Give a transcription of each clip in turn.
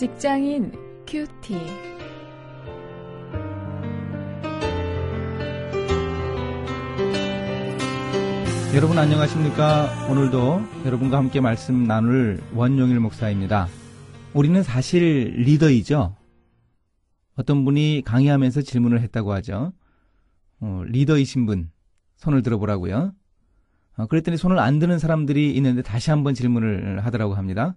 직장인 큐티. 여러분 안녕하십니까? 오늘도 여러분과 함께 말씀 나눌 원용일 목사입니다. 우리는 사실 리더이죠. 어떤 분이 강의하면서 질문을 했다고 하죠. 어, 리더이신 분 손을 들어보라고요. 어, 그랬더니 손을 안 드는 사람들이 있는데 다시 한번 질문을 하더라고 합니다.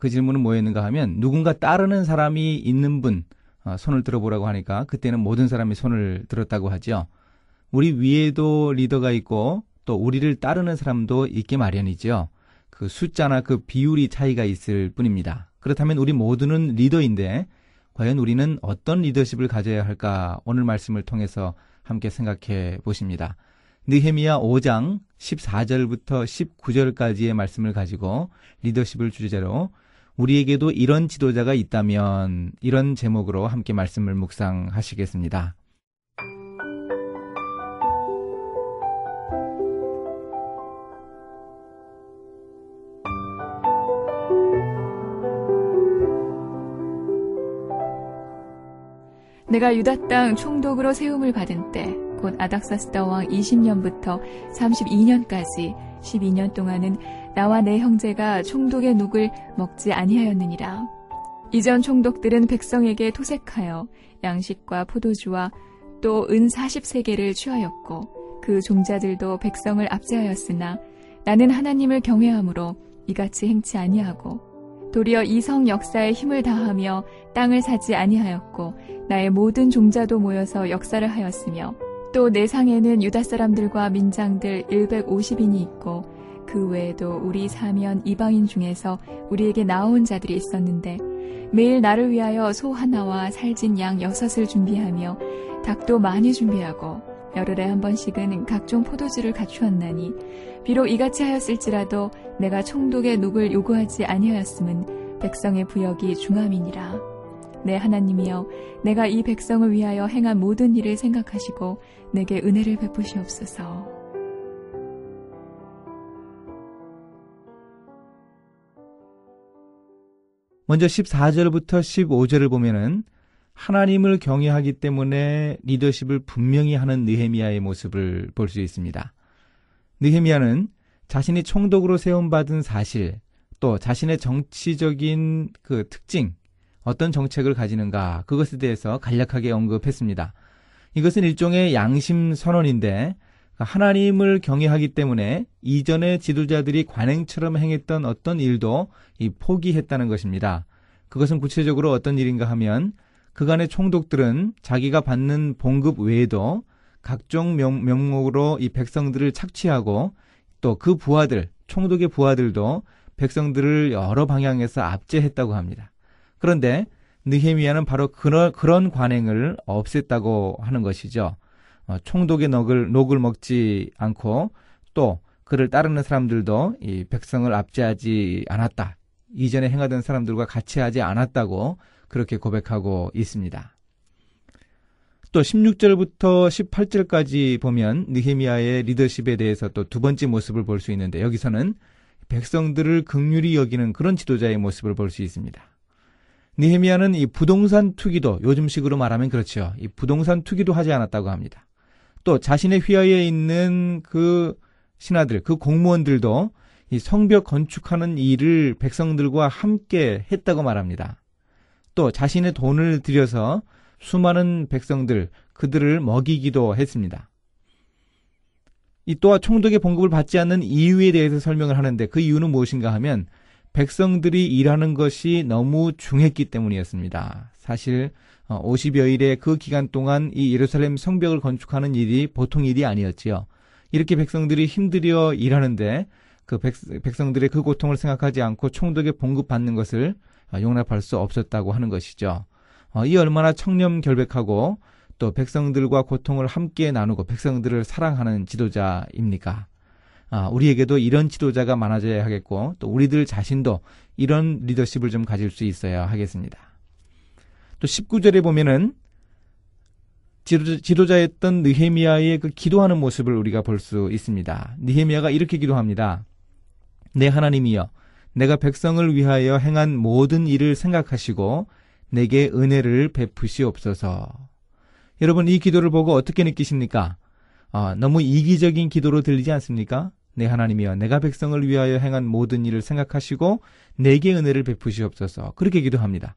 그 질문은 뭐였는가 하면 누군가 따르는 사람이 있는 분 어, 손을 들어보라고 하니까 그때는 모든 사람이 손을 들었다고 하죠. 우리 위에도 리더가 있고 또 우리를 따르는 사람도 있게 마련이죠. 그 숫자나 그 비율이 차이가 있을 뿐입니다. 그렇다면 우리 모두는 리더인데 과연 우리는 어떤 리더십을 가져야 할까 오늘 말씀을 통해서 함께 생각해 보십니다. 느헤미야 5장 14절부터 19절까지의 말씀을 가지고 리더십을 주제로 우리에게도 이런 지도자가 있다면 이런 제목으로 함께 말씀을 묵상하시겠습니다. 내가 유다 땅 총독으로 세움을 받은 때, 곧 아닥사스다 왕 20년부터 32년까지 12년 동안은 나와 내 형제가 총독의 눅을 먹지 아니하였느니라. 이전 총독들은 백성에게 토색하여 양식과 포도주와 또 은 40세계를 취하였고 그 종자들도 백성을 압제하였으나 나는 하나님을 경외함으로 이같이 행치 아니하고 도리어 이성 역사에 힘을 다하며 땅을 사지 아니하였고 나의 모든 종자도 모여서 역사를 하였으며 또 내 상에는 유다 사람들과 민장들 150인이 있고 그 외에도 우리 사면 이방인 중에서 우리에게 나온 자들이 있었는데 매일 나를 위하여 소 하나와 살진 양 여섯을 준비하며 닭도 많이 준비하고 열흘에 한 번씩은 각종 포도주를 갖추었나니 비록 이같이 하였을지라도 내가 총독의 녹을 요구하지 아니하였음은 백성의 부역이 중함이니라. 내 하나님이여 내가 이 백성을 위하여 행한 모든 일을 생각하시고 내게 은혜를 베푸시옵소서. 먼저 14절부터 15절을 보면은 하나님을 경외하기 때문에 리더십을 분명히 하는 느헤미야의 모습을 볼 수 있습니다. 느헤미야는 자신이 총독으로 세움받은 사실, 또 자신의 정치적인 그 특징, 어떤 정책을 가지는가, 그것에 대해서 간략하게 언급했습니다. 이것은 일종의 양심 선언인데, 하나님을 경외하기 때문에 이전의 지도자들이 관행처럼 행했던 어떤 일도 포기했다는 것입니다. 그것은 구체적으로 어떤 일인가 하면 그간의 총독들은 자기가 받는 봉급 외에도 각종 명, 명목으로 이 백성들을 착취하고 또 그 부하들, 총독의 부하들도 백성들을 여러 방향에서 압제했다고 합니다. 그런데 느헤미야는 바로 그런, 그런 관행을 없앴다고 하는 것이죠. 어, 총독의 녹을, 녹을 먹지 않고 또 그를 따르는 사람들도 이 백성을 압제하지 않았다. 이전에 행하던 사람들과 같이 하지 않았다고 그렇게 고백하고 있습니다. 또 16절부터 18절까지 보면 느헤미야의 리더십에 대해서 또 두 번째 모습을 볼 수 있는데 여기서는 백성들을 극률히 여기는 그런 지도자의 모습을 볼 수 있습니다. 느헤미야는 이 부동산 투기도 요즘식으로 말하면 그렇죠. 이 부동산 투기도 하지 않았다고 합니다. 또 자신의 휘하에 있는 그 신하들, 그 공무원들도 이 성벽 건축하는 일을 백성들과 함께 했다고 말합니다. 또 자신의 돈을 들여서 수많은 백성들, 그들을 먹이기도 했습니다. 이 또한 총독의 봉급을 받지 않는 이유에 대해서 설명을 하는데 그 이유는 무엇인가 하면 백성들이 일하는 것이 너무 중했기 때문이었습니다. 사실 50여 어, 일의 그 기간 동안 이 예루살렘 성벽을 건축하는 일이 보통 일이 아니었지요. 이렇게 백성들이 힘들여 일하는데 그 백, 백성들의 그 고통을 생각하지 않고 총독의 봉급 받는 것을 어, 용납할 수 없었다고 하는 것이죠. 어, 이 얼마나 청렴결백하고 또 백성들과 고통을 함께 나누고 백성들을 사랑하는 지도자입니까? 아, 우리에게도 이런 지도자가 많아져야 하겠고 또 우리들 자신도 이런 리더십을 좀 가질 수 있어야 하겠습니다. 또 19절에 보면은 지도자, 였던 느헤미야의 그 기도하는 모습을 우리가 볼 수 있습니다. 느헤미야가 이렇게 기도합니다. 내 하나님이여 내가 백성을 위하여 행한 모든 일을 생각하시고 내게 은혜를 베푸시옵소서. 여러분 이 기도를 보고 어떻게 느끼십니까? 아, 너무 이기적인 기도로 들리지 않습니까? 내 네, 하나님이여 내가 백성을 위하여 행한 모든 일을 생각하시고 내게 은혜를 베푸시옵소서. 그렇게 기도합니다.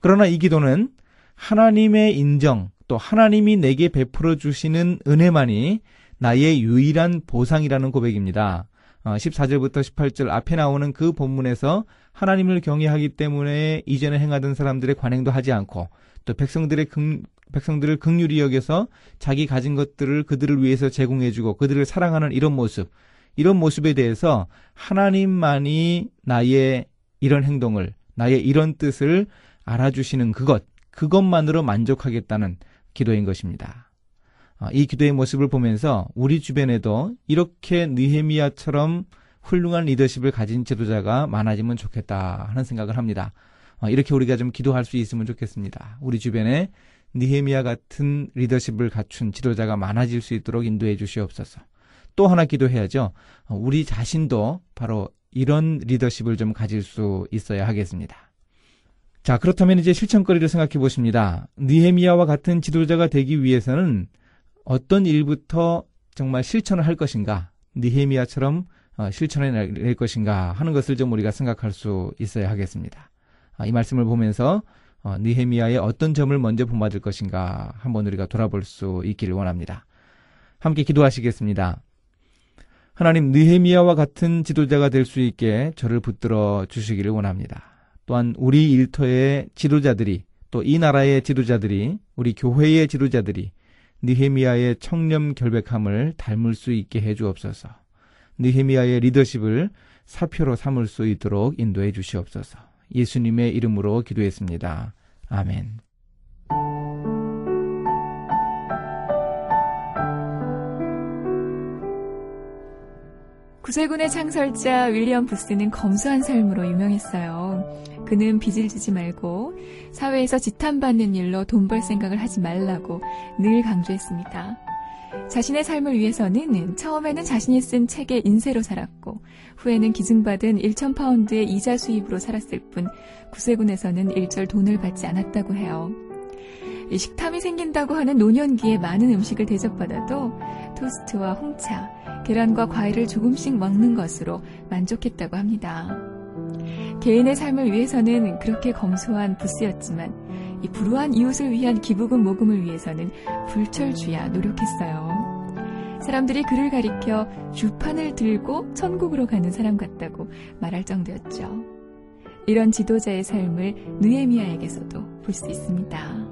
그러나 이 기도는 하나님의 인정 또 하나님이 내게 베풀어 주시는 은혜만이 나의 유일한 보상이라는 고백입니다. 14절부터 어, 18절 앞에 나오는 그 본문에서 하나님을 경외하기 때문에 이전에 행하던 사람들의 관행도 하지 않고 또 백성들의 긍, 백성들을 극률히 여겨서 자기 가진 것들을 그들을 위해서 제공해주고 그들을 사랑하는 이런 모습, 이런 모습에 대해서 하나님만이 나의 이런 행동을, 나의 이런 뜻을 알아주시는 그것, 그것만으로 만족하겠다는 기도인 것입니다. 아, 이 기도의 모습을 보면서 우리 주변에도 이렇게 느헤미야처럼 훌륭한 리더십을 가진 지도자가 많아지면 좋겠다 하는 생각을 합니다. 아, 이렇게 우리가 좀 기도할 수 있으면 좋겠습니다. 우리 주변에 니헤미야 같은 리더십을 갖춘 지도자가 많아질 수 있도록 인도해 주시옵소서. 또 하나 기도해야죠. 아, 우리 자신도 바로 이런 리더십을 좀 가질 수 있어야 하겠습니다. 자, 그렇다면 이제 실천거리를 생각해 보십니다. 니헤미야와 같은 지도자가 되기 위해서는 어떤 일부터 정말 실천을 할 것인가, 니헤미야처럼 어, 실천해 낼 것인가 하는 것을 좀 우리가 생각할 수 있어야 하겠습니다. 아, 이 말씀을 보면서 어, 니헤미야의 어떤 점을 먼저 본받을 것인가 한번 우리가 돌아볼 수 있기를 원합니다. 함께 기도하시겠습니다. 하나님 느헤미야와 같은 지도자가 될 수 있게 저를 붙들어 주시기를 원합니다. 또한 우리 일터의 지도자들이 또 이 나라의 지도자들이 우리 교회의 지도자들이 느헤미야의 청렴 결백함을 닮을 수 있게 해 주옵소서. 느헤미야의 리더십을 사표로 삼을 수 있도록 인도해 주시옵소서. 예수님의 이름으로 기도했습니다. 아멘. 구세군의 창설자 윌리엄 부스는 검소한 삶으로 유명했어요. 그는 빚을 지지 말고 사회에서 지탄받는 일로 돈 벌 생각을 하지 말라고 늘 강조했습니다. 자신의 삶을 위해서는 처음에는 자신이 쓴 책의 인쇄로 살았고 후에는 기증받은 1,000파운드의 이자 수입으로 살았을 뿐 구세군에서는 일절 돈을 받지 않았다고 해요. 식탐이 생긴다고 하는 노년기에 많은 음식을 대접받아도 토스트와 홍차, 계란과 과일을 조금씩 먹는 것으로 만족했다고 합니다. 개인의 삶을 위해서는 그렇게 검소한 부스였지만 이 불우한 이웃을 위한 기부금 모금을 위해서는 불철주야 노력했어요. 사람들이 그를 가리켜 주판을 들고 천국으로 가는 사람 같다고 말할 정도였죠. 이런 지도자의 삶을 느에미아에게서도 볼 수 있습니다.